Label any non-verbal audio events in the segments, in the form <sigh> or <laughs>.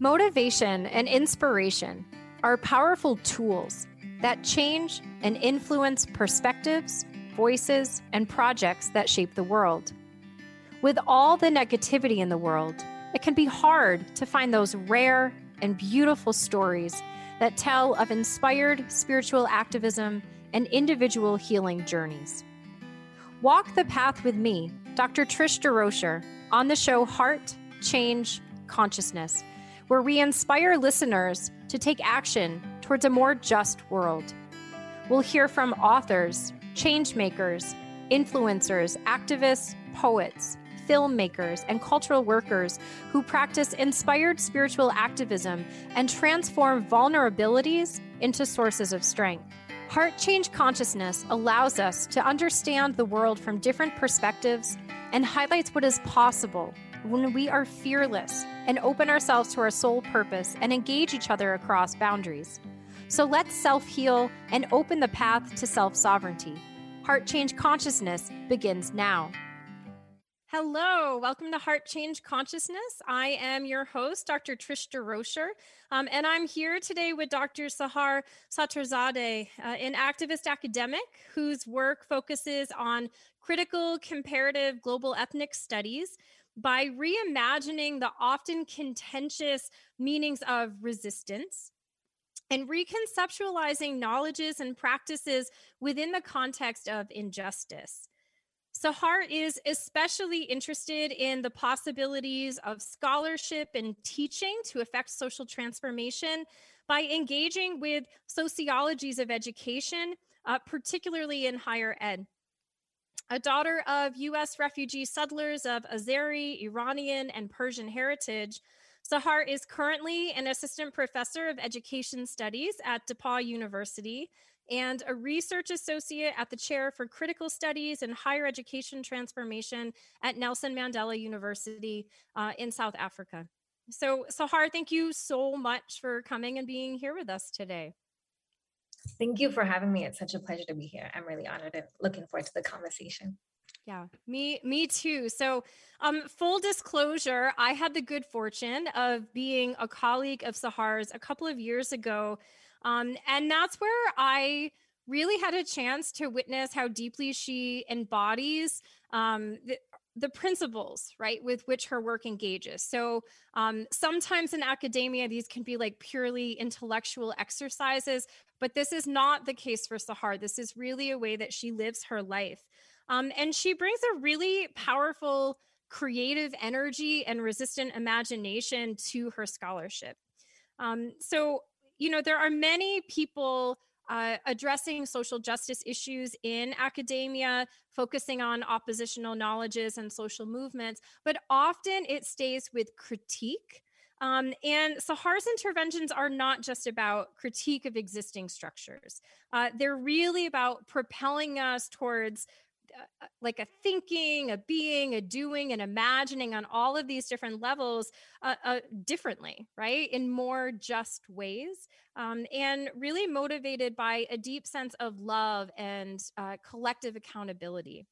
Motivation and inspiration are powerful tools that change and influence perspectives, voices, and projects that shape the world. With all the negativity in the world, it can be hard to find those rare and beautiful stories that tell of inspired spiritual activism and individual healing journeys. Walk the path with me, Dr. Trish DeRocher, on the show Heart, Change, Consciousness where we inspire listeners to take action towards a more just world. We'll hear from authors, changemakers, influencers, activists, poets, filmmakers, and cultural workers who practice inspired spiritual activism and transform vulnerabilities into sources of strength. Heart Change Consciousness allows us to understand the world from different perspectives and highlights what is possible when we are fearless and open ourselves to our soul purpose and engage each other across boundaries. So let's self heal and open the path to self sovereignty. Heart Change Consciousness begins now. Hello, welcome to Heart Change Consciousness. I am your host, Dr. Trish DeRocher, um, and I'm here today with Dr. Sahar Sattarzadeh, uh, an activist academic whose work focuses on critical comparative global ethnic studies by reimagining the often contentious meanings of resistance and reconceptualizing knowledges and practices within the context of injustice. Sahar is especially interested in the possibilities of scholarship and teaching to affect social transformation by engaging with sociologies of education, uh, particularly in higher ed. A daughter of U.S. refugee settlers of Azeri, Iranian, and Persian heritage, Sahar is currently an assistant professor of education studies at DePauw University and a research associate at the Chair for Critical Studies and Higher Education Transformation at Nelson Mandela University uh, in South Africa. So, Sahar, thank you so much for coming and being here with us today. Thank you for having me. It's such a pleasure to be here. I'm really honored and looking forward to the conversation. Yeah, me me too. So, um full disclosure, I had the good fortune of being a colleague of Sahar's a couple of years ago. Um and that's where I really had a chance to witness how deeply she embodies um, the principles right with which her work engages. So um, sometimes in academia these can be like purely intellectual exercises but this is not the case for sahar. This is really a way that she lives her life. Um, and she brings a really powerful creative energy and resistant imagination to her scholarship. Um, so you know there are many people uh, addressing social justice issues in academia, focusing on oppositional knowledges and social movements, but often it stays with critique. Um, and Sahar's interventions are not just about critique of existing structures. Uh, they're really about propelling us towards like a thinking, a being, a doing, and imagining on all of these different levels uh, uh, differently, right? In more just ways. Um, and really motivated by a deep sense of love and uh, collective accountability.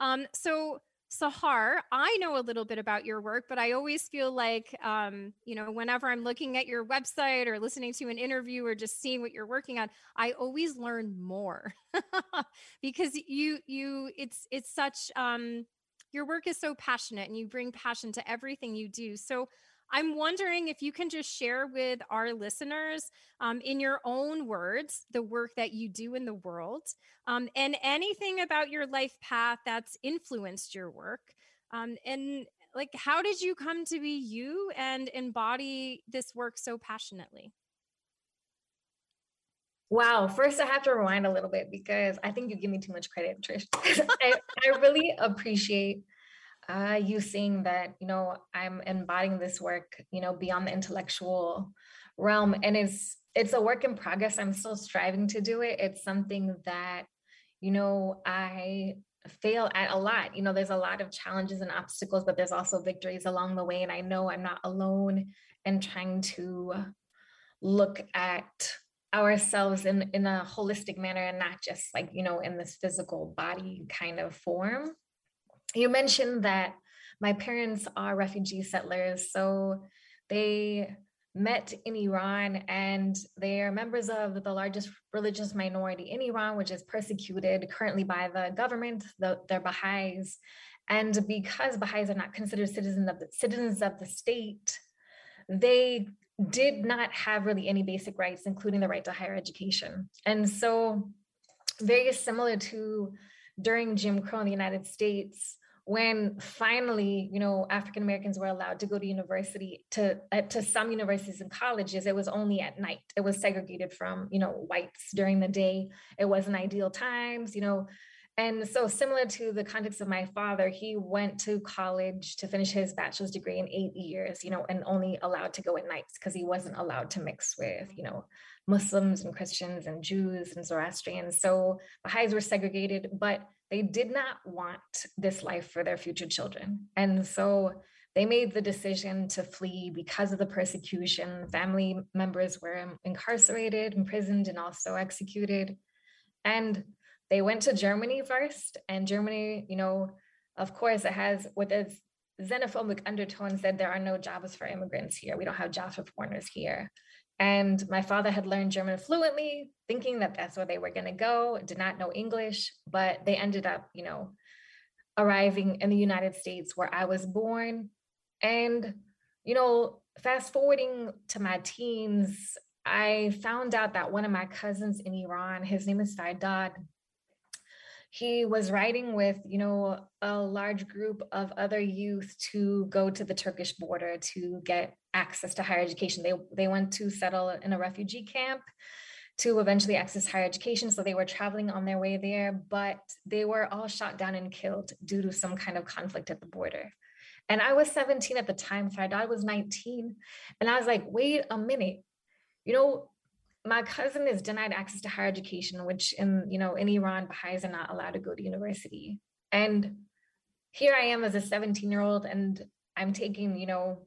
Um, so, Sahar, I know a little bit about your work, but I always feel like, um, you know, whenever I'm looking at your website or listening to an interview or just seeing what you're working on, I always learn more <laughs> because you, you, it's, it's such, um, your work is so passionate and you bring passion to everything you do. So I'm wondering if you can just share with our listeners, um, in your own words, the work that you do in the world um, and anything about your life path that's influenced your work. Um, and like, how did you come to be you and embody this work so passionately? Wow. First, I have to rewind a little bit because I think you give me too much credit, Trish. <laughs> I, I really appreciate uh, you seeing that you know i'm embodying this work you know beyond the intellectual realm and it's it's a work in progress. I'm still striving to do it. It's something that you know i fail at a lot. You know there's a lot of challenges and obstacles but there's also victories along the way and i know i'm not alone in trying to look at ourselves in in a holistic manner and not just like you know in this physical body kind of form you mentioned that my parents are refugee settlers. So they met in Iran and they're members of the largest religious minority in Iran, which is persecuted currently by the government, the, they're Baha'is. And because Baha'is are not considered citizens of the, citizens of the state, they did not have really any basic rights, including the right to higher education. And so, very similar to during Jim Crow in the United States, when finally, you know, African Americans were allowed to go to university to uh, to some universities and colleges, it was only at night. It was segregated from, you know, whites during the day. It wasn't ideal times, you know. And so, similar to the context of my father, he went to college to finish his bachelor's degree in eight years, you know, and only allowed to go at nights because he wasn't allowed to mix with, you know, Muslims and Christians and Jews and Zoroastrians. So, Baha'is were segregated, but they did not want this life for their future children. And so they made the decision to flee because of the persecution. Family members were incarcerated, imprisoned, and also executed. And they went to Germany first. And Germany, you know, of course, it has with its xenophobic undertones that there are no jobs for immigrants here. We don't have jobs for foreigners here. And my father had learned German fluently, thinking that that's where they were going to go, did not know English, but they ended up, you know, arriving in the United States where I was born. And, you know, fast forwarding to my teens, I found out that one of my cousins in Iran, his name is Fardad, he was riding with you know a large group of other youth to go to the turkish border to get access to higher education. They they went to settle in a refugee camp to eventually access higher education so they were traveling on their way there but they were all shot down and killed due to some kind of conflict at the border. And i was 17 at the time so I was 19 and i was like wait a minute. You know my cousin is denied access to higher education, which in you know in Iran, Baha'is are not allowed to go to university. And here I am as a 17 year old, and I'm taking you know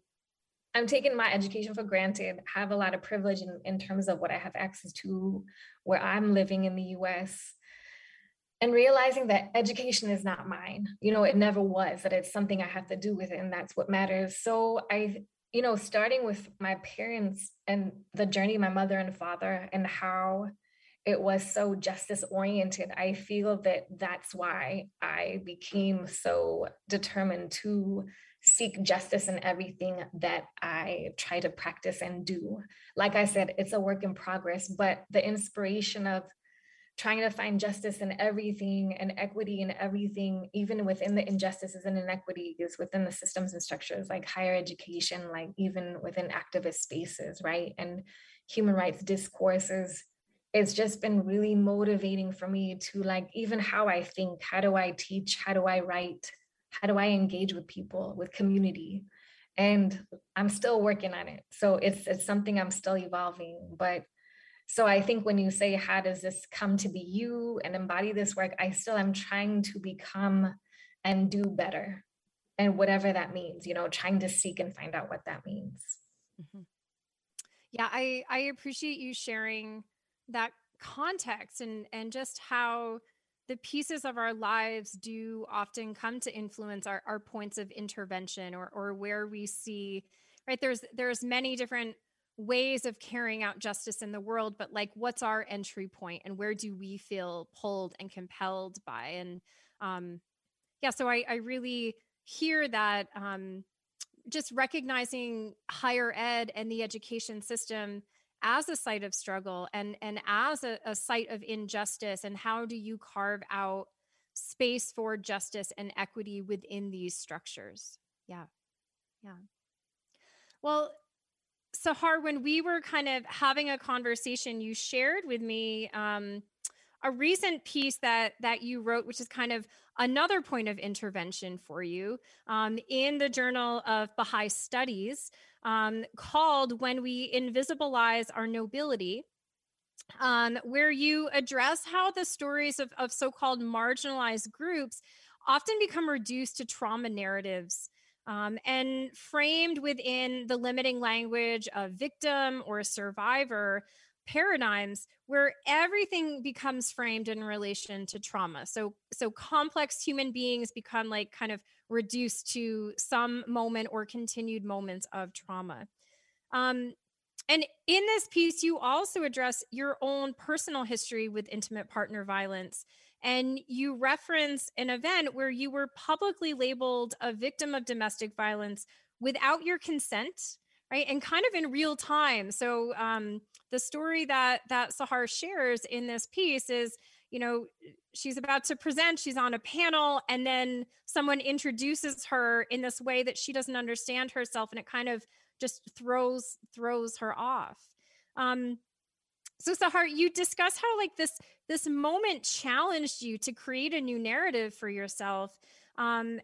I'm taking my education for granted. have a lot of privilege in, in terms of what I have access to where I'm living in the US. And realizing that education is not mine, you know, it never was, that it's something I have to do with it, and that's what matters. So I you know, starting with my parents and the journey, my mother and father, and how it was so justice oriented, I feel that that's why I became so determined to seek justice in everything that I try to practice and do. Like I said, it's a work in progress, but the inspiration of trying to find justice in everything and equity in everything, even within the injustices and inequities within the systems and structures like higher education, like even within activist spaces, right? And human rights discourses. It's just been really motivating for me to like even how I think, how do I teach, how do I write, how do I engage with people, with community? And I'm still working on it. So it's it's something I'm still evolving, but so I think when you say, how does this come to be you and embody this work, I still am trying to become and do better. And whatever that means, you know, trying to seek and find out what that means. Mm-hmm. Yeah, I, I appreciate you sharing that context and and just how the pieces of our lives do often come to influence our, our points of intervention or or where we see right there's there's many different ways of carrying out justice in the world but like what's our entry point and where do we feel pulled and compelled by? And um yeah so i i really hear that um just recognizing higher ed and the education system as a site of struggle and and as a, a site of injustice and how do you carve out space for justice and equity within these structures? Yeah. Yeah. Well Sahar, when we were kind of having a conversation, you shared with me um, a recent piece that that you wrote, which is kind of another point of intervention for you um, in the Journal of Baha'i Studies, um, called "When We Invisibilize Our Nobility." Um, where you address how the stories of, of so-called marginalized groups often become reduced to trauma narratives um, and framed within the limiting language of victim or survivor, paradigms where everything becomes framed in relation to trauma. So so complex human beings become like kind of reduced to some moment or continued moments of trauma. Um, and in this piece you also address your own personal history with intimate partner violence and you reference an event where you were publicly labeled a victim of domestic violence without your consent right and kind of in real time. So um, the story that that sahar shares in this piece is you know she's about to present she's on a panel and then someone introduces her in this way that she doesn't understand herself and it kind of just throws throws her off. Um, so sahar you discuss how like this this moment challenged you to create a new narrative for yourself um,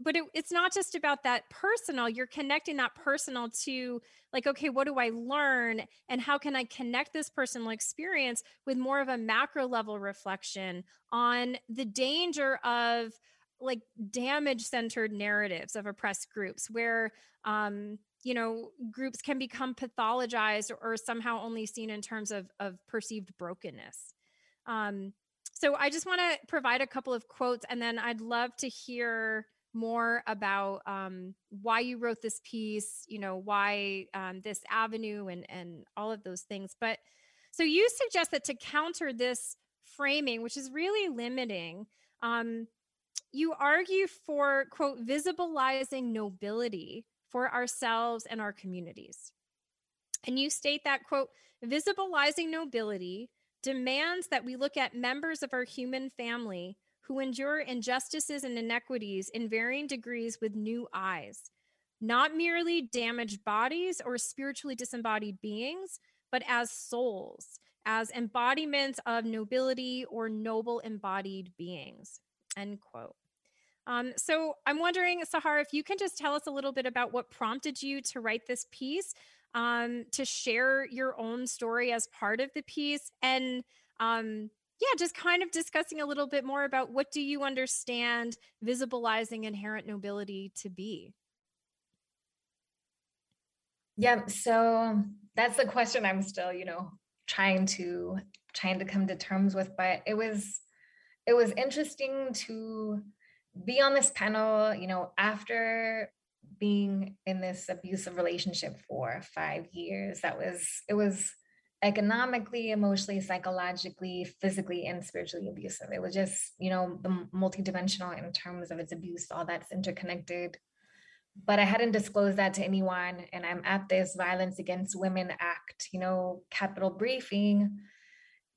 but it, it's not just about that personal you're connecting that personal to like okay what do i learn and how can i connect this personal experience with more of a macro level reflection on the danger of like damage centered narratives of oppressed groups where um you know groups can become pathologized or, or somehow only seen in terms of of perceived brokenness um so i just want to provide a couple of quotes and then i'd love to hear more about um, why you wrote this piece, you know, why um, this avenue and and all of those things. But so you suggest that to counter this framing, which is really limiting, um, you argue for quote visibilizing nobility for ourselves and our communities. And you state that quote visibilizing nobility demands that we look at members of our human family who endure injustices and inequities in varying degrees with new eyes, not merely damaged bodies or spiritually disembodied beings, but as souls, as embodiments of nobility or noble embodied beings. End quote. Um, so I'm wondering, Sahar, if you can just tell us a little bit about what prompted you to write this piece, um, to share your own story as part of the piece, and um, yeah, just kind of discussing a little bit more about what do you understand visibilizing inherent nobility to be? Yeah, so that's the question I'm still, you know, trying to trying to come to terms with, but it was it was interesting to be on this panel, you know, after being in this abusive relationship for 5 years. That was it was economically, emotionally, psychologically, physically, and spiritually abusive. It was just, you know, the multidimensional in terms of its abuse, all that's interconnected. But I hadn't disclosed that to anyone. And I'm at this Violence Against Women Act, you know, Capitol briefing.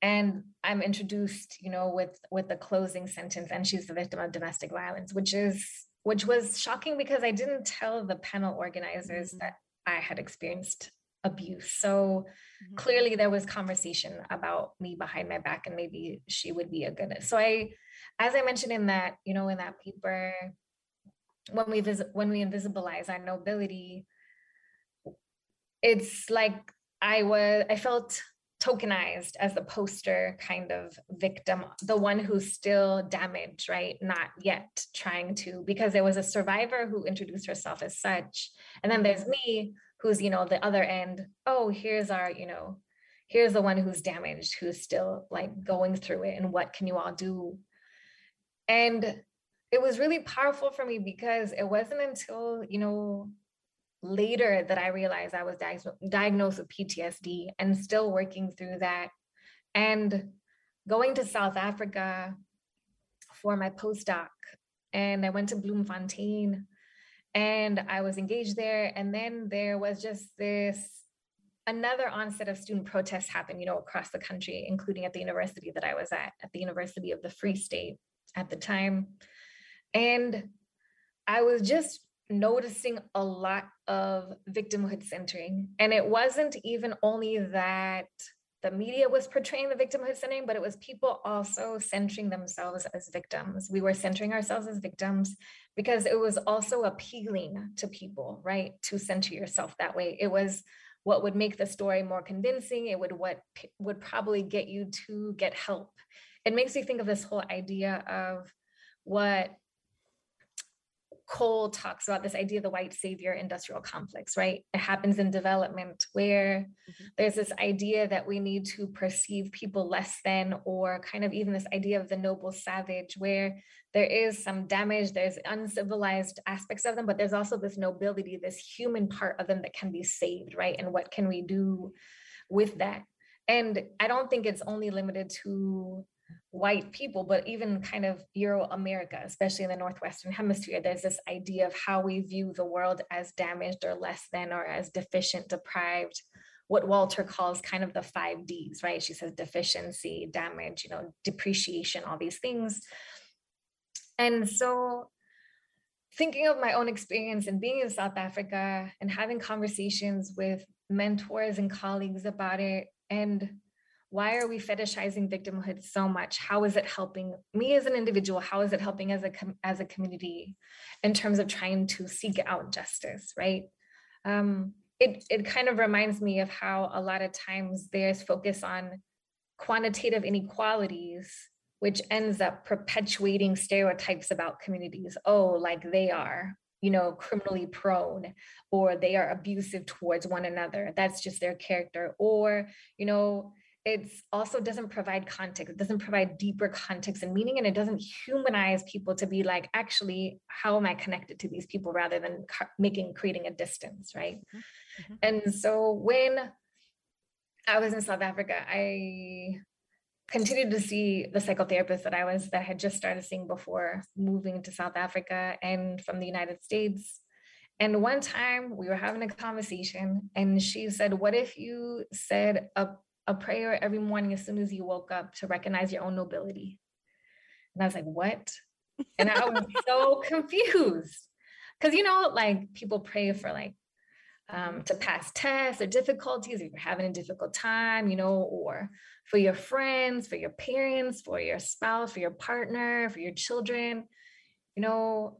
And I'm introduced, you know, with with the closing sentence, and she's the victim of domestic violence, which is which was shocking because I didn't tell the panel organizers mm-hmm. that I had experienced abuse. So mm-hmm. clearly there was conversation about me behind my back and maybe she would be a good. So I, as I mentioned in that, you know, in that paper, when we visit, when we invisibilize our nobility, it's like I was, I felt tokenized as the poster kind of victim, the one who's still damaged, right? Not yet trying to, because there was a survivor who introduced herself as such. And then there's me who's you know the other end oh here's our you know here's the one who's damaged who's still like going through it and what can you all do and it was really powerful for me because it wasn't until you know later that i realized i was di- diagnosed with ptsd and still working through that and going to south africa for my postdoc and i went to bloemfontein and I was engaged there. And then there was just this another onset of student protests happened, you know, across the country, including at the university that I was at, at the University of the Free State at the time. And I was just noticing a lot of victimhood centering. And it wasn't even only that the media was portraying the victimhood centering, but it was people also centering themselves as victims. We were centering ourselves as victims because it was also appealing to people, right? To center yourself that way. It was what would make the story more convincing. It would what would probably get you to get help. It makes me think of this whole idea of what Cole talks about this idea of the white savior industrial complex, right? It happens in development where mm-hmm. there's this idea that we need to perceive people less than, or kind of even this idea of the noble savage, where there is some damage, there's uncivilized aspects of them, but there's also this nobility, this human part of them that can be saved, right? And what can we do with that? And I don't think it's only limited to white people, but even kind of Euro America, especially in the Northwestern Hemisphere, there's this idea of how we view the world as damaged or less than or as deficient, deprived, what Walter calls kind of the five Ds, right? She says deficiency, damage, you know, depreciation, all these things. And so thinking of my own experience and being in South Africa and having conversations with mentors and colleagues about it and why are we fetishizing victimhood so much? How is it helping me as an individual? How is it helping as a com- as a community in terms of trying to seek out justice right? Um, it it kind of reminds me of how a lot of times there's focus on quantitative inequalities which ends up perpetuating stereotypes about communities. Oh like they are you know criminally prone or they are abusive towards one another. That's just their character. Or you know it's also doesn't provide context it doesn't provide deeper context and meaning and it doesn't humanize people to be like actually how am i connected to these people rather than making creating a distance right mm-hmm. mm-hmm. and so when i was in south africa i continued to see the psychotherapist that i was that I had just started seeing before moving to south africa and from the united states and one time we were having a conversation and she said, What if you said a a prayer every morning as soon as you woke up to recognize your own nobility. And I was like, what? And I was <laughs> so confused. Cause you know, like people pray for like um, to pass tests or difficulties, if you're having a difficult time, you know, or for your friends, for your parents, for your spouse, for your partner, for your children, you know,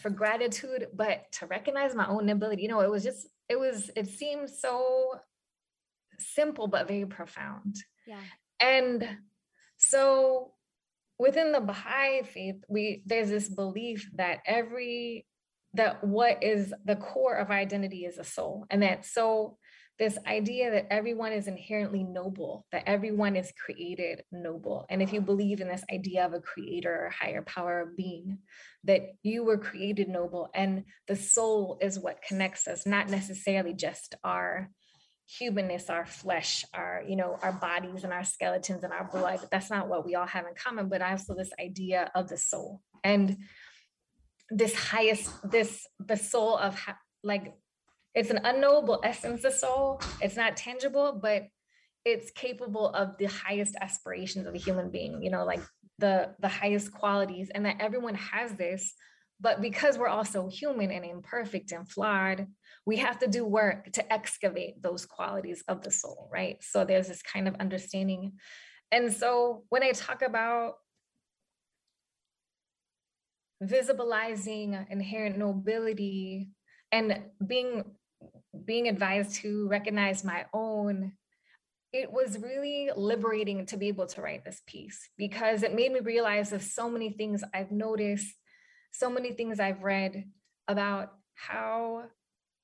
for gratitude, but to recognize my own ability, you know, it was just, it was, it seemed so simple but very profound. Yeah. And so within the Baha'i faith, we there's this belief that every that what is the core of identity is a soul. And that so this idea that everyone is inherently noble, that everyone is created noble. And if you believe in this idea of a creator or higher power of being, that you were created noble and the soul is what connects us, not necessarily just our humanness, our flesh, our, you know, our bodies and our skeletons and our blood. but That's not what we all have in common, but I also this idea of the soul and this highest, this, the soul of like, it's an unknowable essence of soul. It's not tangible, but it's capable of the highest aspirations of a human being, you know, like the, the highest qualities and that everyone has this, but because we're also human and imperfect and flawed, we have to do work to excavate those qualities of the soul, right? So there's this kind of understanding. And so when I talk about visibilizing inherent nobility and being being advised to recognize my own it was really liberating to be able to write this piece because it made me realize of so many things I've noticed, so many things I've read about how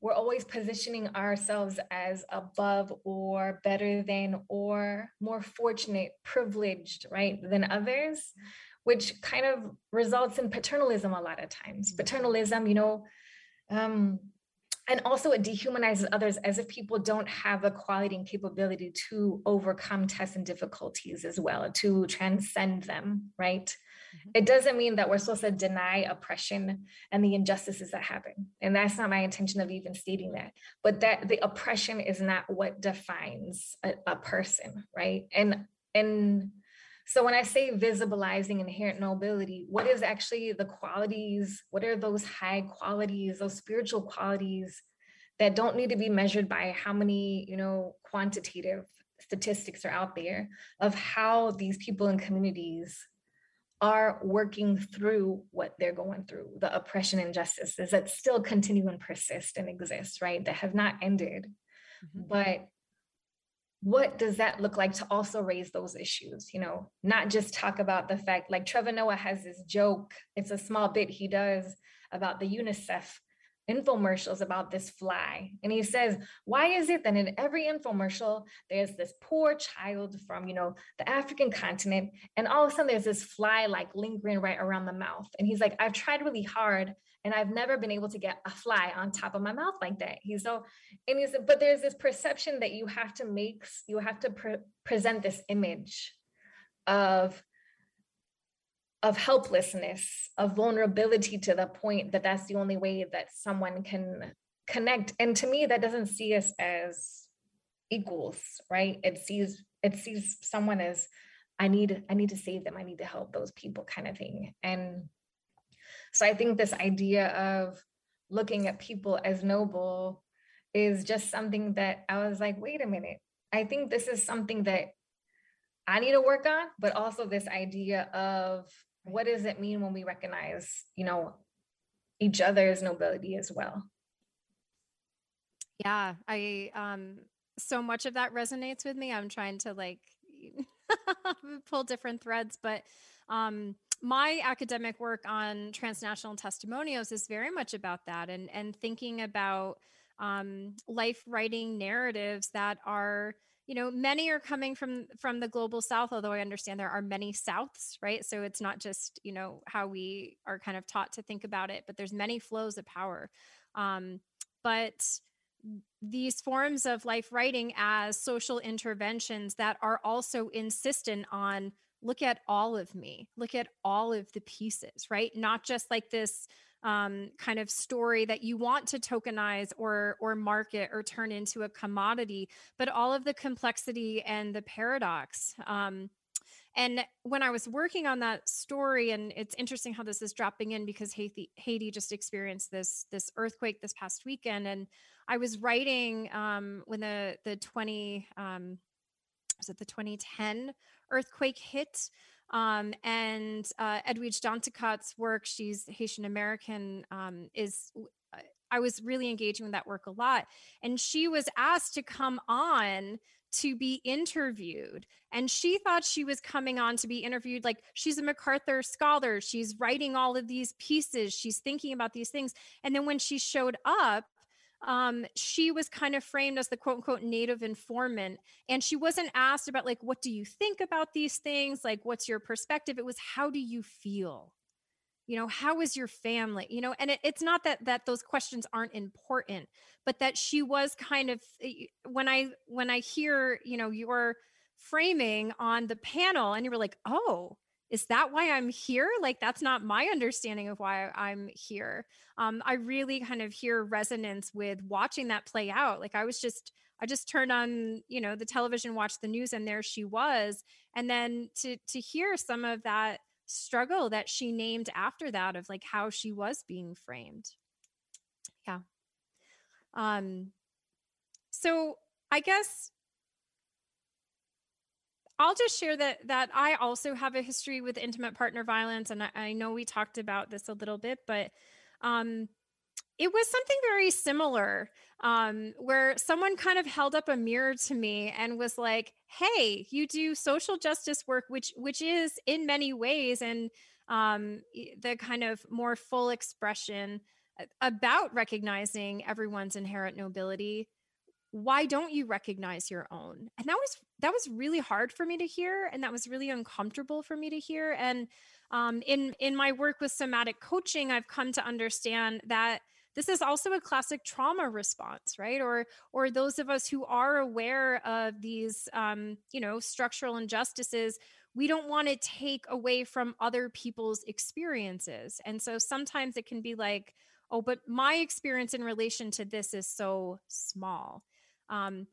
we're always positioning ourselves as above or better than or more fortunate, privileged, right, than others, which kind of results in paternalism a lot of times. Mm-hmm. Paternalism, you know, um, and also it dehumanizes others as if people don't have the quality and capability to overcome tests and difficulties as well, to transcend them, right? Mm-hmm. It doesn't mean that we're supposed to deny oppression and the injustices that happen. And that's not my intention of even stating that. But that the oppression is not what defines a, a person, right? And and so when I say visibilizing inherent nobility, what is actually the qualities? What are those high qualities, those spiritual qualities that don't need to be measured by how many, you know, quantitative statistics are out there of how these people in communities are working through what they're going through, the oppression and injustices that still continue and persist and exist, right? That have not ended. Mm-hmm. But what does that look like to also raise those issues? You know, not just talk about the fact like Trevor Noah has this joke, it's a small bit he does about the UNICEF infomercials about this fly. And he says, why is it that in every infomercial, there's this poor child from, you know, the African continent, and all of a sudden there's this fly like lingering right around the mouth. And he's like, I've tried really hard and I've never been able to get a fly on top of my mouth like that. He's so, and he's, but there's this perception that you have to make, you have to pre- present this image of of helplessness, of vulnerability to the point that that's the only way that someone can connect. And to me, that doesn't see us as equals, right? It sees it sees someone as I need I need to save them. I need to help those people, kind of thing. And so I think this idea of looking at people as noble is just something that I was like, wait a minute. I think this is something that I need to work on, but also this idea of what does it mean when we recognize, you know, each other's nobility as well? Yeah, I um so much of that resonates with me. I'm trying to like <laughs> pull different threads, but um my academic work on transnational testimonials is very much about that and and thinking about um, life writing narratives that are you know many are coming from from the global south although i understand there are many souths right? So it's not just you know how we are kind of taught to think about it but there's many flows of power. Um, but these forms of life writing as social interventions that are also insistent on look at all of me. Look at all of the pieces right? Not just like this um, kind of story that you want to tokenize or or market or turn into a commodity, but all of the complexity and the paradox. Um, and when I was working on that story, and it's interesting how this is dropping in because Haiti, Haiti just experienced this this earthquake this past weekend, and I was writing um, when the the twenty um, was it the twenty ten earthquake hit. Um, and uh, Edwidge Danticat's work, she's Haitian American, um, is uh, I was really engaging with that work a lot. And she was asked to come on to be interviewed. And she thought she was coming on to be interviewed. Like she's a MacArthur scholar. She's writing all of these pieces. She's thinking about these things. And then when she showed up, um, she was kind of framed as the quote unquote native informant. And she wasn't asked about, like, what do you think about these things? Like, what's your perspective? It was, how do you feel? You know, how is your family? You know, and it, it's not that that those questions aren't important, but that she was kind of eh, when I when I hear, you know, your framing on the panel and you were like, oh, is that why I'm here? Like, that's not my understanding of why I'm here. Um, I really kind of hear resonance with watching that play out. Like, I was just, I just turned on, you know, the television, watched the news, and there she was. And then to to hear some of that struggle that she named after that of like how she was being framed. Yeah. Um. So I guess I'll just share that that I also have a history with intimate partner violence, and I, I know we talked about this a little bit, but um, it was something very similar um, where someone kind of held up a mirror to me and was like, "Hey, you do social justice work, which which is in many ways and um, the kind of more full expression uh, about recognizing everyone's inherent nobility." why don't you recognize your own and that was that was really hard for me to hear and that was really uncomfortable for me to hear and um, in in my work with somatic coaching i've come to understand that this is also a classic trauma response right? Or or those of us who are aware of these um, you know structural injustices we don't want to take away from other people's experiences and so sometimes it can be like oh but my experience in relation to this is so small. Um,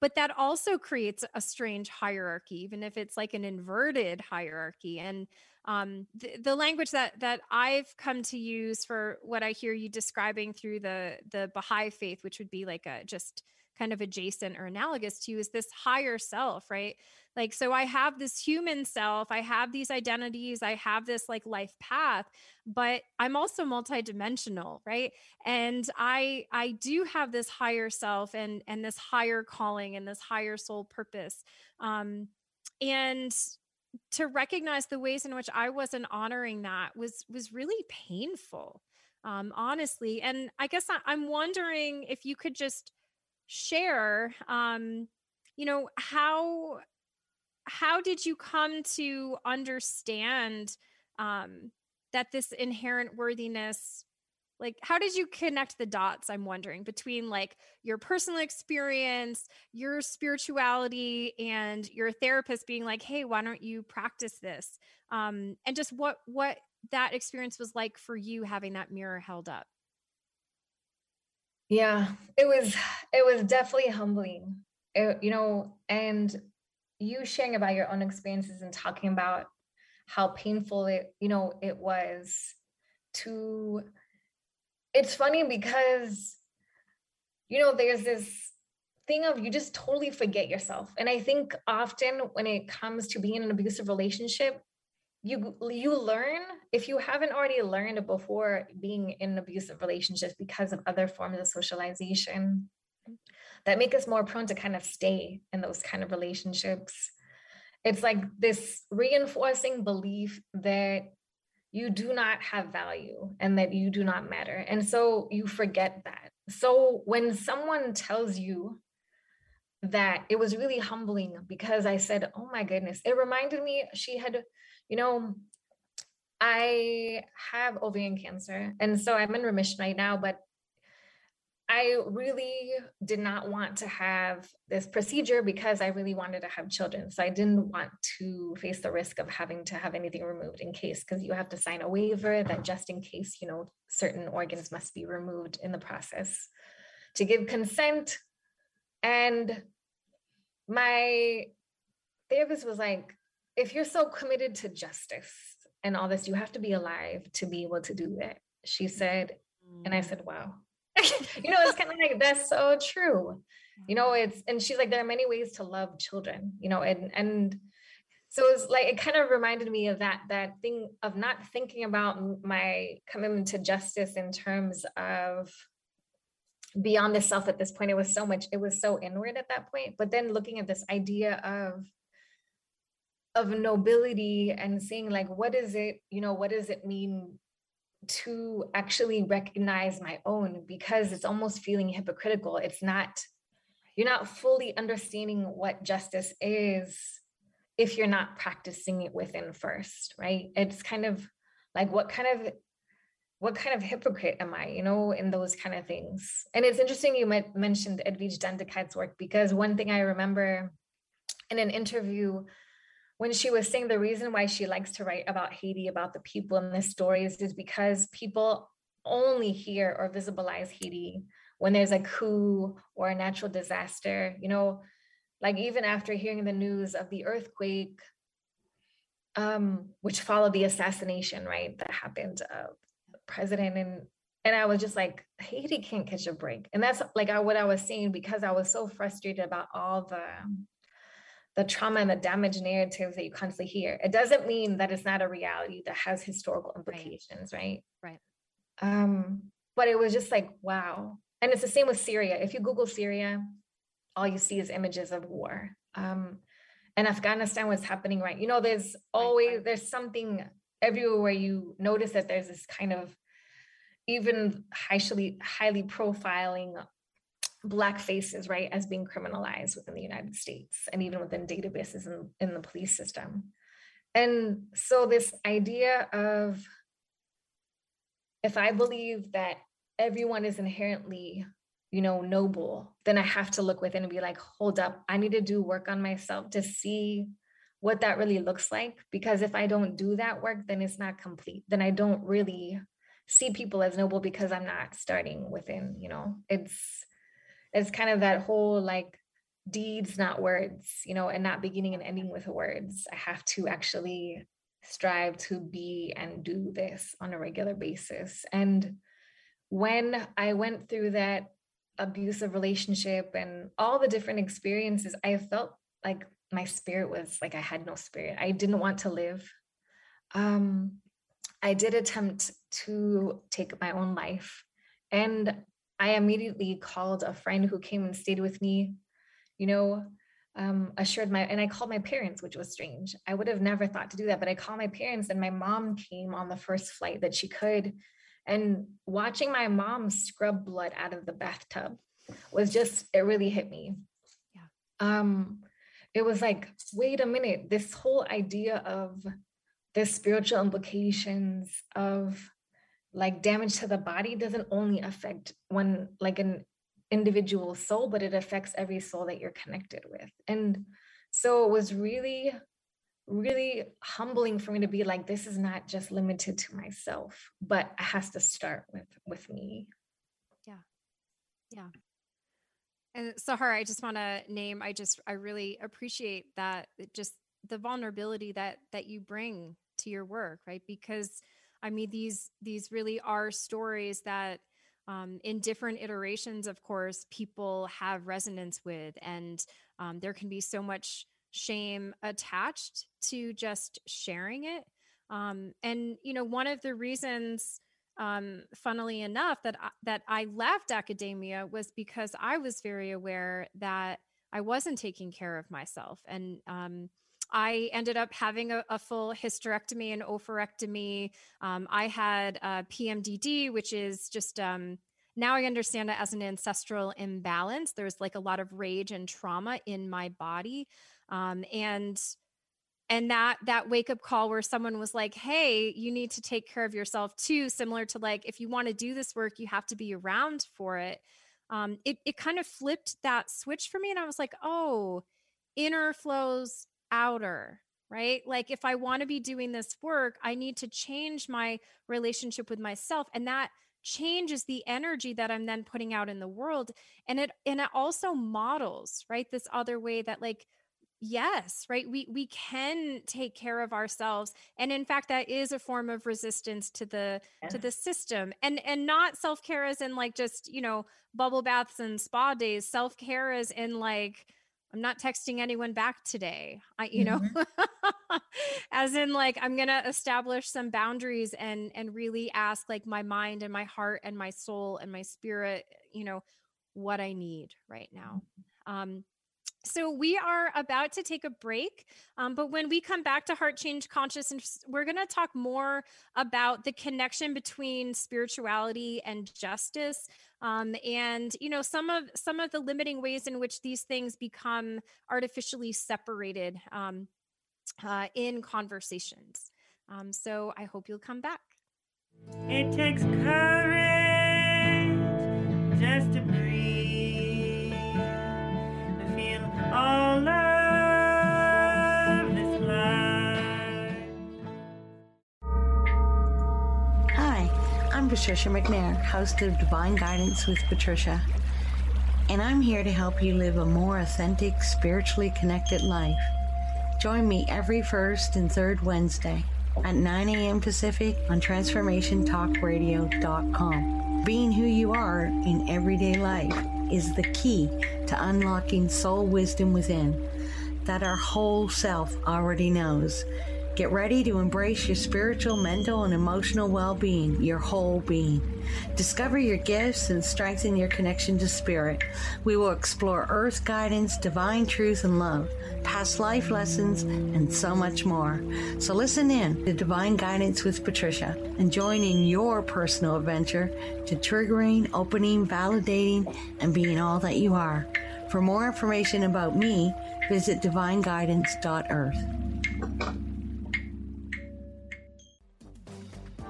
but that also creates a strange hierarchy, even if it's like an inverted hierarchy. And um, the, the language that that I've come to use for what I hear you describing through the the Baha'i faith, which would be like a just kind of adjacent or analogous to you, is this higher self, right? Like so i have this human self i have these identities i have this like life path but i'm also multidimensional right and i i do have this higher self and and this higher calling and this higher soul purpose um and to recognize the ways in which i wasn't honoring that was was really painful um, honestly. And I guess I, am wondering if you could just share, um, you know, how how did you come to understand um, that this inherent worthiness like how did you connect the dots i'm wondering between like your personal experience your spirituality and your therapist being like hey why don't you practice this? Um, and just what what that experience was like for you having that mirror held up? Yeah it was it was definitely humbling. It, you know and you sharing about your own experiences and talking about how painful it you know it was to it's funny because you know there's this thing of you just totally forget yourself. And i think often when it comes to being in an abusive relationship you you learn if you haven't already learned before being in an abusive relationship because of other forms of socialization that make us more prone to kind of stay in those kind of relationships it's like this reinforcing belief that you do not have value and that you do not matter and so you forget that so when someone tells you that it was really humbling because i said oh my goodness it reminded me she had you know, I have ovarian cancer. And so I'm in remission right now, but I really did not want to have this procedure because I really wanted to have children. So I didn't want to face the risk of having to have anything removed in case, because you have to sign a waiver that just in case, you know, certain organs must be removed in the process to give consent. And my therapist was like, if you're so committed to justice and all this, you have to be alive to be able to do that. She said, and I said, mm. wow. <laughs> you know, it's kind of like that's so true. You know, it's and she's like, there are many ways to love children, you know, and and so it's like it kind of reminded me of that that thing of not thinking about my commitment to justice in terms of beyond the self at this point it was so much it was so inward at that point but then looking at this idea of of nobility and seeing like what is it you know what does it mean to actually recognize my own because it's almost feeling hypocritical it's not you're not fully understanding what justice is if you're not practicing it within first right it's kind of like what kind of what kind of hypocrite am I, you know, in those kind of things. And it's interesting you mentioned Edwidge Danticat's work because one thing I remember in an interview when she was saying the reason why she likes to write about Haiti, about the people and the stories, is because people only hear or visibilize Haiti when there's a coup or a natural disaster. You know, like even after hearing the news of the earthquake, um, which followed the assassination, right, that happened of president and and I was just like, Haiti can't catch a break. And that's like I, what I was saying because I was so frustrated about all the the trauma and the damage narratives that you constantly hear. It doesn't mean that it's not a reality that has historical implications, right? Right. right. Um, but it was just like, wow. And it's the same with Syria. If you Google Syria, all you see is images of war. Um, and Afghanistan was happening right. You know, there's always there's something everywhere you notice that there's this kind of even highly highly profiling black faces right as being criminalized within the united states and even within databases in, in the police system. And so this idea of if i believe that everyone is inherently you know noble then i have to look within and be like hold up i need to do work on myself to see what that really looks like because if i don't do that work then it's not complete. Then i don't really see people as noble because i'm not starting within you know? It's it's kind of that whole like deeds not words you know and not beginning and ending with words. I have to actually strive to be and do this on a regular basis. And when i went through that abusive relationship and all the different experiences i felt like my spirit was like i had no spirit. I didn't want to live. Um i did attempt to take my own life. And I immediately called a friend who came and stayed with me, you know, um, assured my, and I called my parents, which was strange. I would have never thought to do that, but I called my parents and my mom came on the first flight that she could. And watching my mom scrub blood out of the bathtub was just, it really hit me. Yeah. Um, it was like, wait a minute, this whole idea of the spiritual implications of like damage to the body doesn't only affect one like an individual soul but it affects every soul that you're connected with and so it was really really humbling for me to be like this is not just limited to myself but it has to start with with me yeah yeah and Sahar, I just want to name. I just I really appreciate that just the vulnerability that that you bring to your work, right? Because I mean these these really are stories that um, in different iterations, of course, people have resonance with, and um, there can be so much shame attached to just sharing it. Um, and you know, one of the reasons, um, funnily enough, that I, that I left academia was because I was very aware that I wasn't taking care of myself, and um, I ended up having a, a full hysterectomy and oophorectomy. Um, I had a PMDD, which is just um, now I understand it as an ancestral imbalance. There's like a lot of rage and trauma in my body, um, and and that that wake up call where someone was like, "Hey, you need to take care of yourself too." Similar to like, if you want to do this work, you have to be around for it. Um, it it kind of flipped that switch for me, and I was like, "Oh." inner flows outer, right? Like if I want to be doing this work, I need to change my relationship with myself and that changes the energy that I'm then putting out in the world and it and it also models, right? This other way that like yes right we we can take care of ourselves and in fact that is a form of resistance to the yeah. to the system and and not self-care as in like just you know bubble baths and spa days self-care is in like I'm not texting anyone back today. I, you mm-hmm. know, <laughs> as in like I'm gonna establish some boundaries and and really ask like my mind and my heart and my soul and my spirit, you know, what I need right now. Mm-hmm. Um, so we are about to take a break, um, but when we come back to Heart Change Consciousness, we're going to talk more about the connection between spirituality and justice, um, and you know some of some of the limiting ways in which these things become artificially separated um, uh, in conversations. Um, so I hope you'll come back. It takes courage just to all Patricia McNair, host of Divine Guidance with Patricia, and I'm here to help you live a more authentic, spiritually connected life. Join me every first and third Wednesday at 9 a.m. Pacific on TransformationTalkRadio.com. Being who you are in everyday life is the key to unlocking soul wisdom within that our whole self already knows. Get ready to embrace your spiritual, mental, and emotional well being, your whole being. Discover your gifts and strengthen your connection to spirit. We will explore earth guidance, divine truth, and love, past life lessons, and so much more. So listen in to Divine Guidance with Patricia and join in your personal adventure to triggering, opening, validating, and being all that you are. For more information about me, visit divineguidance.earth.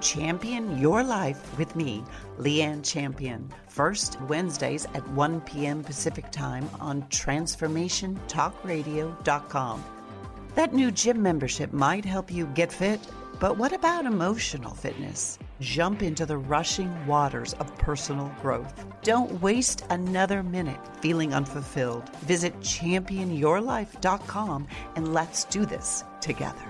Champion Your Life with me, Leanne Champion. First Wednesdays at 1 p.m. Pacific Time on TransformationTalkRadio.com. That new gym membership might help you get fit, but what about emotional fitness? Jump into the rushing waters of personal growth. Don't waste another minute feeling unfulfilled. Visit championyourlife.com and let's do this together.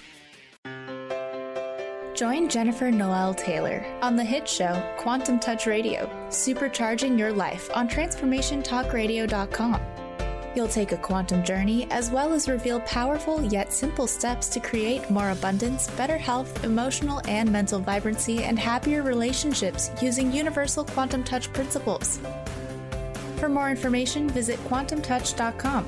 Join Jennifer Noel Taylor on the hit show Quantum Touch Radio, supercharging your life on TransformationTalkRadio.com. You'll take a quantum journey as well as reveal powerful yet simple steps to create more abundance, better health, emotional and mental vibrancy, and happier relationships using universal quantum touch principles. For more information, visit quantumtouch.com.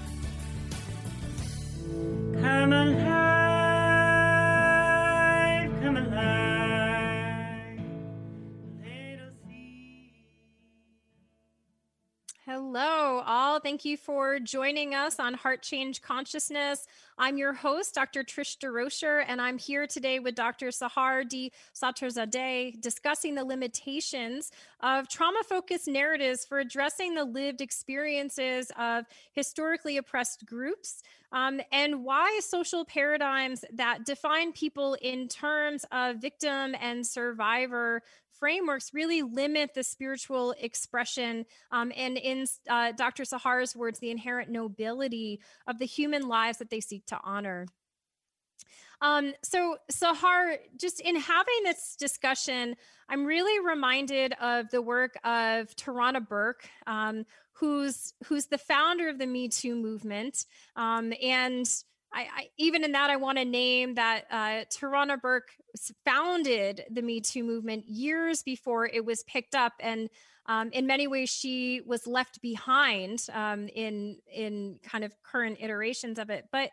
Come alive, Hello, all. Thank you for joining us on Heart Change Consciousness. I'm your host, Dr. Trish DeRocher, and I'm here today with Dr. Sahar D. Sattarzadeh discussing the limitations of trauma focused narratives for addressing the lived experiences of historically oppressed groups um, and why social paradigms that define people in terms of victim and survivor frameworks really limit the spiritual expression um, and in uh, dr sahar's words the inherent nobility of the human lives that they seek to honor. Um, so, Sahar, just in having this discussion, I'm really reminded of the work of Tarana Burke, um, who's who's the founder of the Me Too movement, um, and I, I, even in that, I want to name that uh, Tarana Burke founded the Me Too movement years before it was picked up, and um, in many ways, she was left behind um, in in kind of current iterations of it. But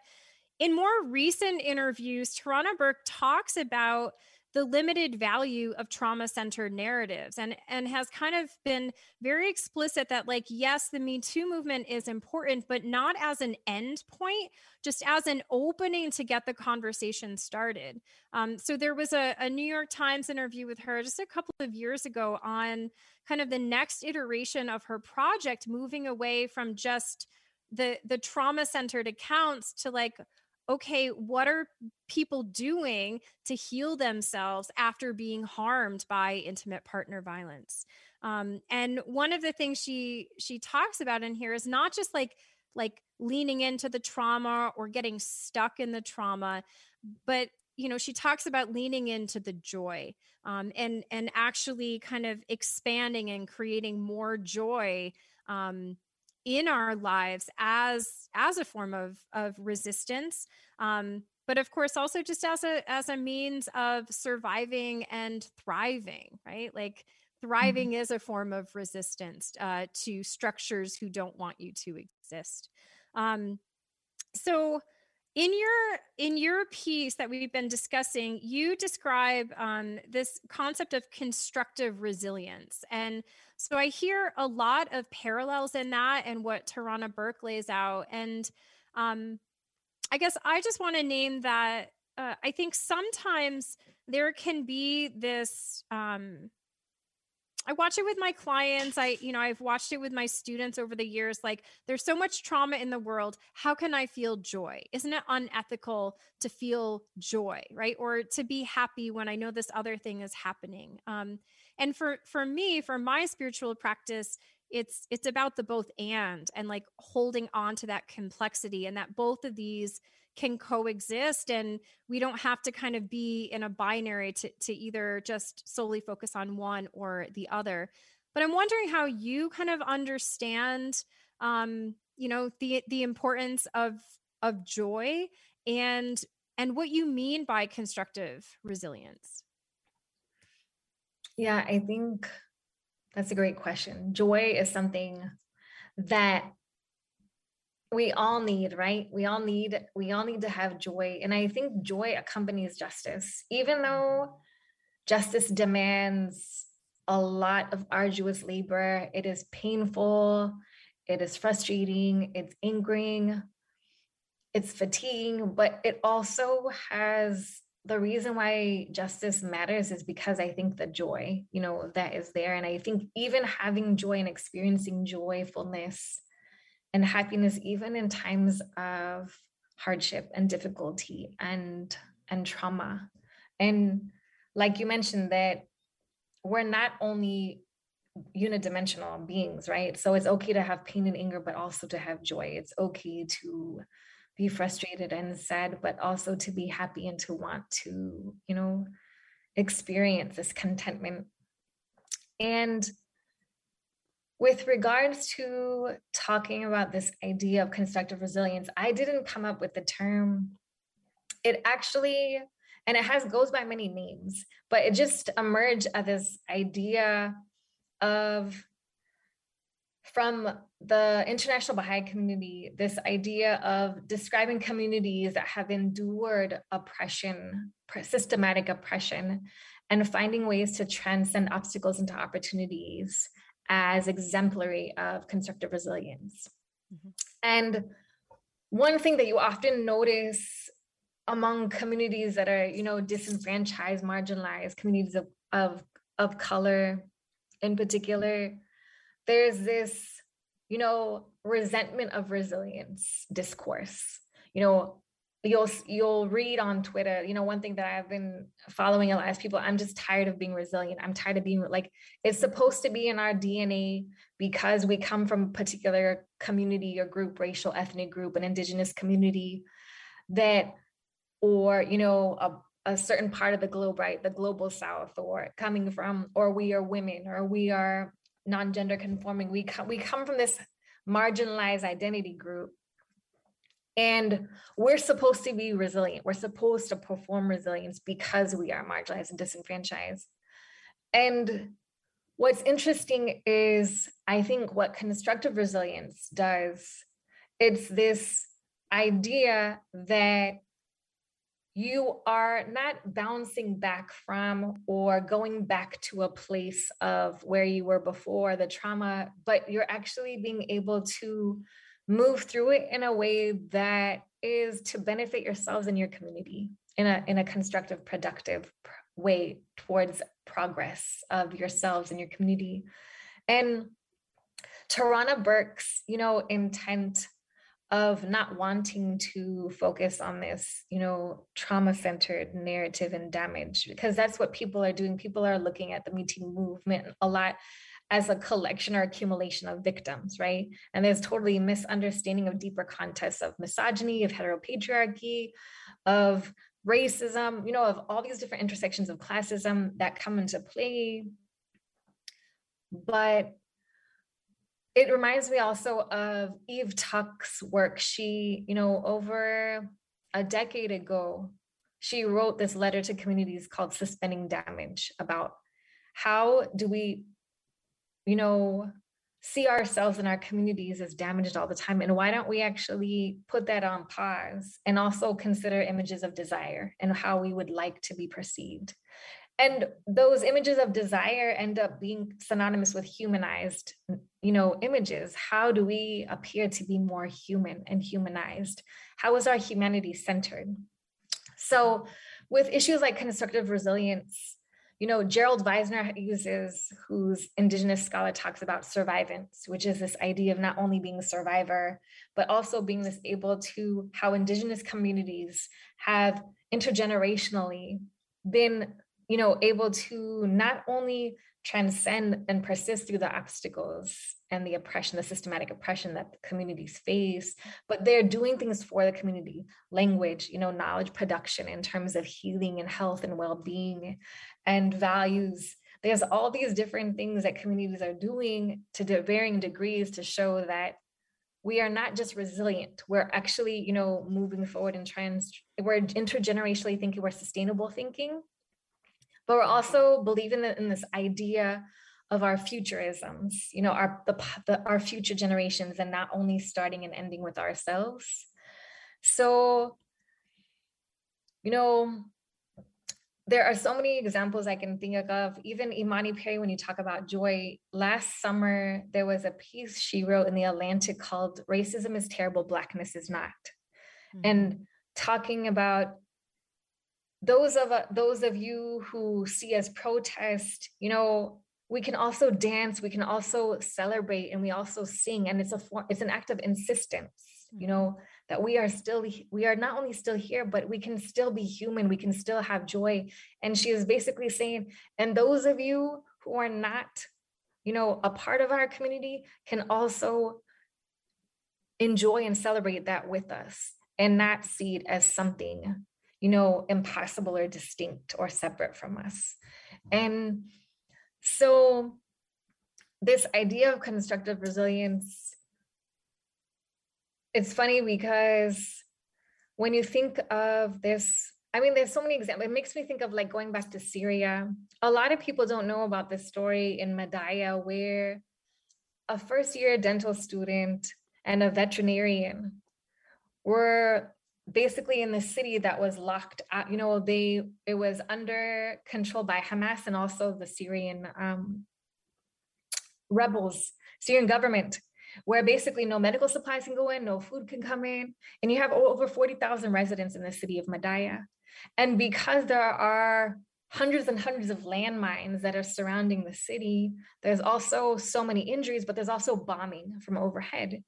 in more recent interviews, Tarana Burke talks about the limited value of trauma centered narratives and and has kind of been very explicit that like yes the me too movement is important but not as an end point just as an opening to get the conversation started. Um, so there was a, a new york times interview with her just a couple of years ago on kind of the next iteration of her project moving away from just the the trauma centered accounts to like okay, what are people doing to heal themselves after being harmed by intimate partner violence? Um, and one of the things she she talks about in here is not just like like leaning into the trauma or getting stuck in the trauma, but you know she talks about leaning into the joy um, and and actually kind of expanding and creating more joy um, in our lives as as a form of of resistance um, but of course also just as a as a means of surviving and thriving right like mm-hmm. thriving mm-hmm. is a form of resistance uh, to structures who don't want you to exist um, so in your in your piece that we've been discussing you describe um, this concept of constructive resilience and so i hear a lot of parallels in that and what tarana burke lays out and um, i guess i just want to name that uh, i think sometimes there can be this um, I watch it with my clients. I, you know, I've watched it with my students over the years. Like, there's so much trauma in the world. How can I feel joy? Isn't it unethical to feel joy, right? Or to be happy when I know this other thing is happening? Um, and for for me, for my spiritual practice, it's it's about the both and and like holding on to that complexity and that both of these can coexist and we don't have to kind of be in a binary to, to either just solely focus on one or the other but i'm wondering how you kind of understand um, you know the the importance of of joy and and what you mean by constructive resilience. Yeah, I think that's a great question. Joy is something that we all need, right? We all need we all need to have joy and I think joy accompanies justice. Even though justice demands a lot of arduous labor, it is painful, it is frustrating, it's angering, it's fatiguing, but it also has the reason why justice matters is because I think the joy, you know, that is there. And I think even having joy and experiencing joyfulness and happiness, even in times of hardship and difficulty and and trauma. And like you mentioned, that we're not only unidimensional beings, right? So it's okay to have pain and anger, but also to have joy. It's okay to be frustrated and sad, but also to be happy and to want to, you know, experience this contentment. And with regards to talking about this idea of constructive resilience, I didn't come up with the term. It actually, and it has goes by many names, but it just emerged as this idea of from the international Baha'i community, this idea of describing communities that have endured oppression, systematic oppression, and finding ways to transcend obstacles into opportunities as exemplary of constructive resilience. Mm-hmm. And one thing that you often notice among communities that are, you know, disenfranchised, marginalized, communities of, of, of color in particular, there's this, you know, resentment of resilience discourse. You know, you'll you'll read on Twitter, you know, one thing that I've been following a lot of people, I'm just tired of being resilient. I'm tired of being like it's supposed to be in our DNA because we come from a particular community or group, racial, ethnic group, an indigenous community that or you know a, a certain part of the globe right the global south or coming from or we are women or we are non-gender conforming. We come we come from this marginalized identity group. And we're supposed to be resilient. We're supposed to perform resilience because we are marginalized and disenfranchised. And what's interesting is i think what constructive resilience does it's this idea that you are not bouncing back from or going back to a place of where you were before the trauma, but you're actually being able to move through it in a way that is to benefit yourselves and your community in a in a constructive, productive way towards progress of yourselves and your community. And Tarana Burke's, you know, intent of not wanting to focus on this, you know, trauma centered narrative and damage, because that's what people are doing. People are looking at the Me Too movement a lot as a collection or accumulation of victims, right? And there's totally misunderstanding of deeper contexts of misogyny, of heteropatriarchy, of racism, you know, of all these different intersections of classism that come into play. But it reminds me also of Eve Tuck's work. She, you know, over a decade ago, she wrote this letter to communities called Suspending Damage about how do we, you know, see ourselves and our communities as damaged all the time and why don't we actually put that on pause and also consider images of desire and how we would like to be perceived and those images of desire end up being synonymous with humanized you know images. How do we appear to be more human and humanized? How is our humanity centered? So with issues like constructive resilience you know Gerald Vizenor uses whose indigenous scholar talks about survivance which is this idea of not only being a survivor but also being this able to how indigenous communities have intergenerationally been you know able to not only transcend and persist through the obstacles and the oppression the systematic oppression that the communities face but they're doing things for the community language you know knowledge production in terms of healing and health and well-being and values. There's all these different things that communities are doing to varying degrees to show that we are not just resilient. We're actually you know moving forward and trans we're intergenerationally thinking we're sustainable thinking but we're also believing in this idea of our futurisms you know our the, the our future generations and not only starting and ending with ourselves so you know there are so many examples I can think of. Even Imani Perry, when you talk about joy, last summer there was a piece she wrote in the Atlantic called "Racism is Terrible, Blackness is Not," mm-hmm. and talking about those of uh, those of you who see us protest. You know, we can also dance, we can also celebrate, and we also sing, and it's a form, it's an act of insistence. You mm-hmm. know that we are still we are not only still here but we can still be human we can still have joy and she is basically saying and those of you who are not you know a part of our community can also enjoy and celebrate that with us and not see it as something you know impossible or distinct or separate from us and so this idea of constructive resilience it's funny because when you think of this I mean, there's so many examples. It makes me think of like going back to Syria. A lot of people don't know about this story in Madaya, where a first year dental student and a veterinarian were basically in the city that was locked out. You know, they it was under control by Hamas and also the Syrian um, rebels, Syrian government where basically no medical supplies can go in, no food can come in, and you have over 40,000 residents in the city of Madaya. And because there are hundreds and hundreds of landmines that are surrounding the city, there's also so many injuries, but there's also bombing from overhead.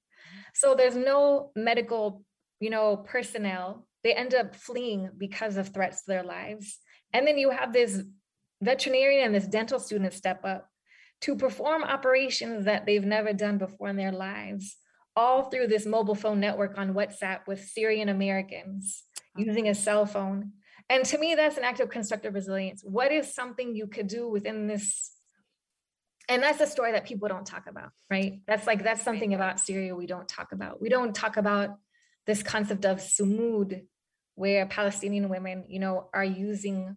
So there's no medical, you know, personnel. They end up fleeing because of threats to their lives. And then you have this veterinarian and this dental student step up to perform operations that they've never done before in their lives, all through this mobile phone network on WhatsApp with Syrian Americans using a cell phone. And to me, that's an act of constructive resilience. What is something you could do within this? And that's a story that people don't talk about, right? That's like, that's something about Syria we don't talk about. We don't talk about this concept of sumud, where Palestinian women, you know, are using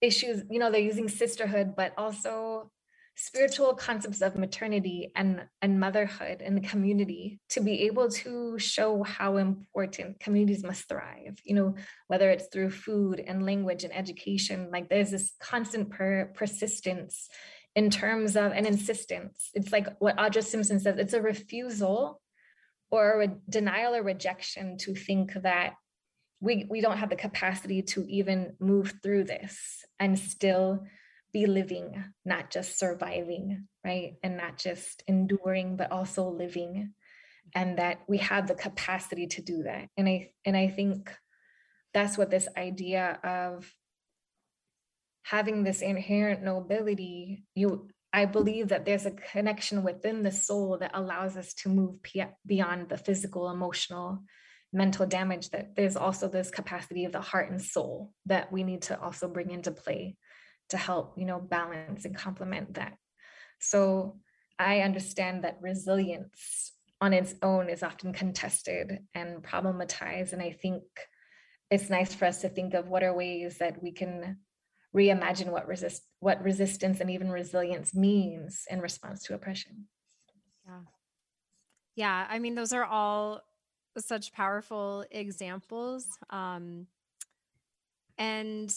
issues you know they're using sisterhood but also spiritual concepts of maternity and and motherhood in the community to be able to show how important communities must thrive you know whether it's through food and language and education. Like there's this constant per- persistence in terms of an insistence. It's like what audra simpson says it's a refusal or a denial or rejection to think that we we don't have the capacity to even move through this and still be living not just surviving right? And not just enduring but also living. And that we have the capacity to do that. And i and i think that's what this idea of having this inherent nobility you i believe that there's a connection within the soul that allows us to move beyond the physical emotional mental damage that there's also this capacity of the heart and soul that we need to also bring into play to help you know balance and complement that. So i understand that resilience on its own is often contested and problematized and i think it's nice for us to think of what are ways that we can reimagine what resist what resistance and even resilience means in response to oppression yeah yeah i mean those are all such powerful examples. Um, and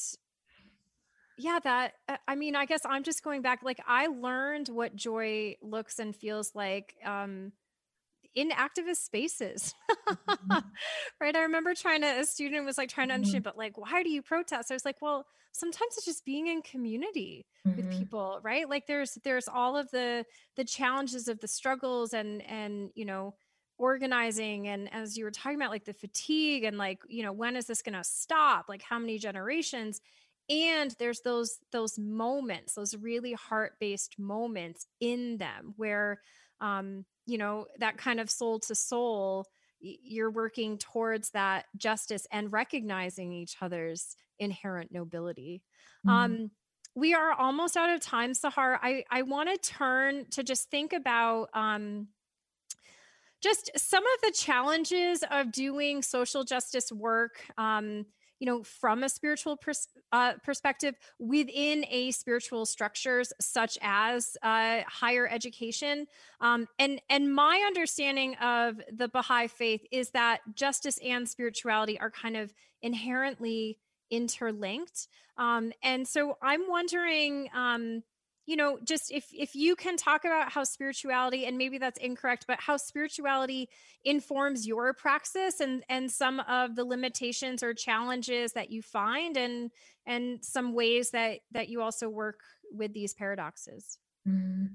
yeah, that, uh, I mean, I guess I'm just going back, like, I learned what joy looks and feels like. Um, in activist spaces mm-hmm. <laughs> right i remember trying to a student was like trying to understand mm-hmm. but like why do you protest i was like well sometimes it's just being in community mm-hmm. with people right like there's there's all of the the challenges of the struggles and and you know organizing and as you were talking about like the fatigue and like you know when is this going to stop like how many generations and there's those those moments those really heart-based moments in them where um you know that kind of soul to soul you're working towards that justice and recognizing each other's inherent nobility mm-hmm. um we are almost out of time sahar i i want to turn to just think about um just some of the challenges of doing social justice work. Um, you know, from a spiritual pers- uh, perspective within a spiritual structures such as uh, higher education. Um, and and my understanding of the Baha'i faith is that justice and spirituality are kind of inherently interlinked. Um, and so I'm wondering. Um, you know just if if you can talk about how spirituality and maybe that's incorrect but how spirituality informs your praxis and and some of the limitations or challenges that you find and and some ways that that you also work with these paradoxes mm-hmm.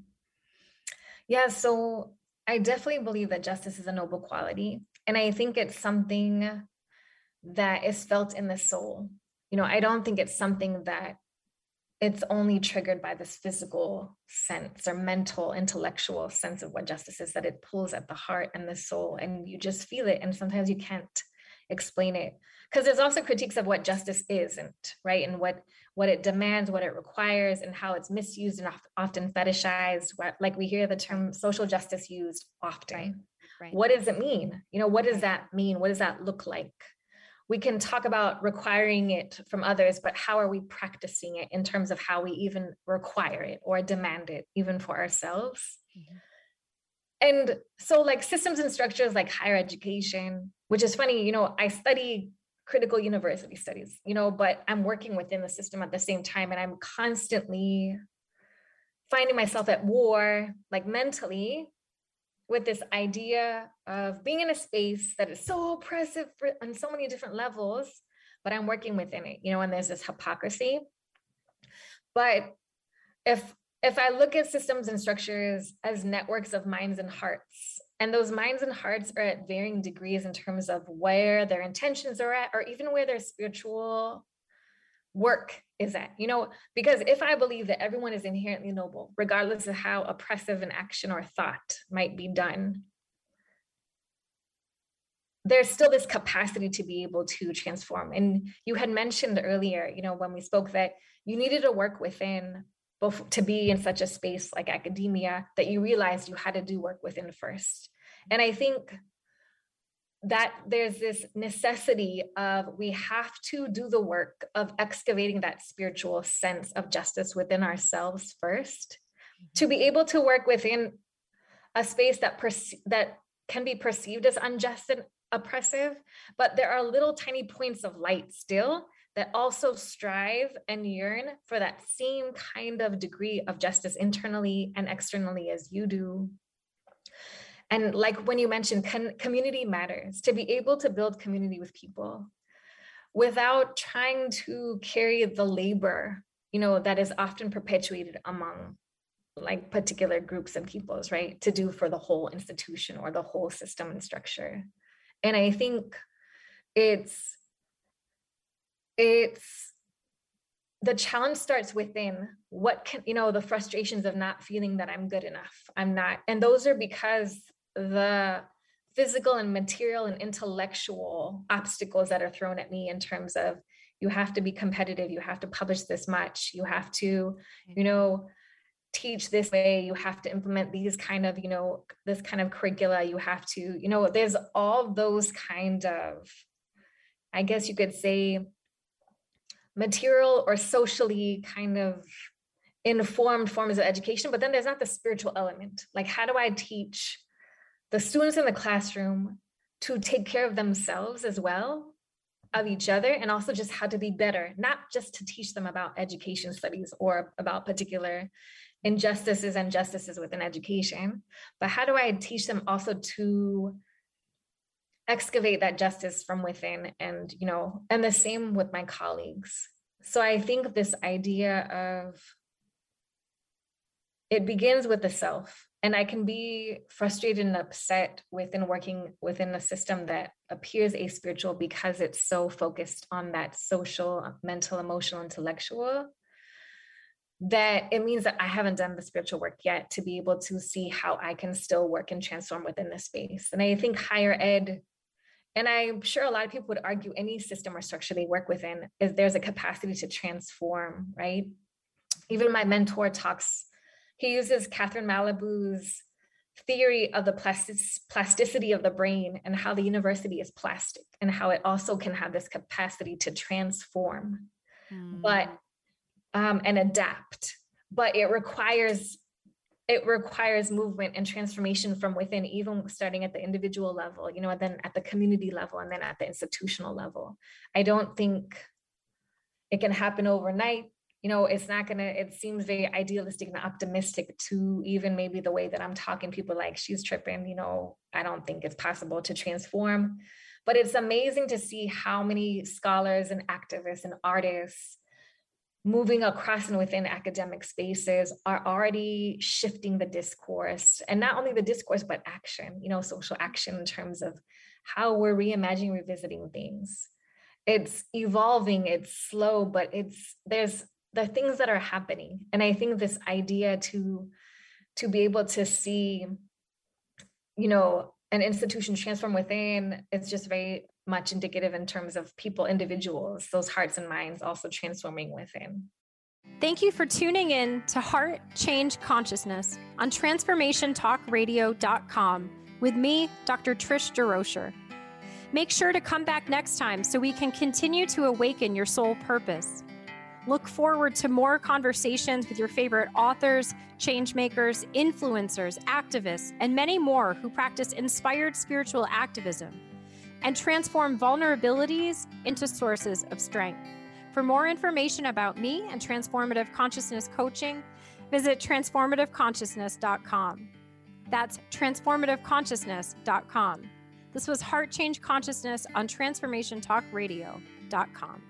yeah so i definitely believe that justice is a noble quality and i think it's something that is felt in the soul you know i don't think it's something that it's only triggered by this physical sense or mental intellectual sense of what justice is that it pulls at the heart and the soul and you just feel it and sometimes you can't explain it. Because there's also critiques of what justice isn't right? And what what it demands what it requires and how it's misused and often fetishized what, like we hear the term social justice used often. Right. Right. what does it mean? You know what does that mean? What does that look like we can talk about requiring it from others, but how are we practicing it in terms of how we even require it or demand it, even for ourselves? Mm-hmm. And so, like systems and structures like higher education, which is funny, you know, I study critical university studies, you know, but I'm working within the system at the same time, and I'm constantly finding myself at war, like mentally, with this idea of being in a space that is so oppressive for, on so many different levels, but I'm working within it, you know, and there's this hypocrisy. But if if I look at systems and structures as networks of minds and hearts, and those minds and hearts are at varying degrees in terms of where their intentions are at, or even where their spiritual work is at. You know because if i believe that everyone is inherently noble regardless of how oppressive an action or thought might be done there's still this capacity to be able to transform. And you had mentioned earlier you know when we spoke that you needed to work within both to be in such a space like academia that you realized you had to do work within first. And i think that there's this necessity of we have to do the work of excavating that spiritual sense of justice within ourselves 1st mm-hmm. to be able to work within a space that perce- that can be perceived as unjust and oppressive but there are little tiny points of light still that also strive and yearn for that same kind of degree of justice internally and externally as you do and like when you mentioned con- community matters to be able to build community with people without trying to carry the labor you know that is often perpetuated among like particular groups and peoples right? To do for the whole institution or the whole system and structure. And i think it's it's the challenge starts within what can you know the frustrations of not feeling that i'm good enough i'm not and those are because the physical and material and intellectual obstacles that are thrown at me in terms of you have to be competitive you have to publish this much you have to you mm-hmm. know teach this way you have to implement these kind of you know this kind of curricula you have to you know there's all those kind of i guess you could say material or socially kind of informed forms of education but then there's not the spiritual element. Like how do i teach the students in the classroom to take care of themselves as well of each other and also just how to be better not just to teach them about education studies or about particular injustices and justices within education but how do i teach them also to excavate that justice from within and you know and the same with my colleagues. So i think this idea of it begins with the self and i can be frustrated and upset within working within a system that appears a spiritual because it's so focused on that social uh, mental emotional intellectual that it means that i haven't done the spiritual work yet to be able to see how i can still work and transform within this space. And i think higher ed and i'm sure a lot of people would argue any system or structure they work within is there's a capacity to transform right? Even my mentor talks he uses Catherine Malabou's theory of the plastic, plasticity of the brain and how the university is plastic and how it also can have this capacity to transform mm. but um, and adapt but it requires it requires movement and transformation from within even starting at the individual level you know and then at the community level and then at the institutional level i don't think it can happen overnight you know it's not gonna it seems very idealistic and optimistic to even maybe the way that i'm talking people like she's tripping you know i don't think it's possible to transform. But it's amazing to see how many scholars and activists and artists moving across and within academic spaces are already shifting the discourse. And not only the discourse but action you know social action in terms of how we're reimagining revisiting things. It's evolving it's slow but it's there's the things that are happening and i think this idea to to be able to see you know an institution transform within it's just very much indicative in terms of people individuals those hearts and minds also transforming within Thank you for tuning in to Heart Change Consciousness on transformationtalkradio.com with me, Dr. Trish DeRocher. Make sure to come back next time so we can continue to awaken your soul purpose. Look forward to more conversations with your favorite authors, changemakers, influencers, activists, and many more who practice inspired spiritual activism and transform vulnerabilities into sources of strength. For more information about me and transformative consciousness coaching, visit transformativeconsciousness.com. That's transformativeconsciousness.com. This was Heart Change Consciousness on transformationtalkradio.com.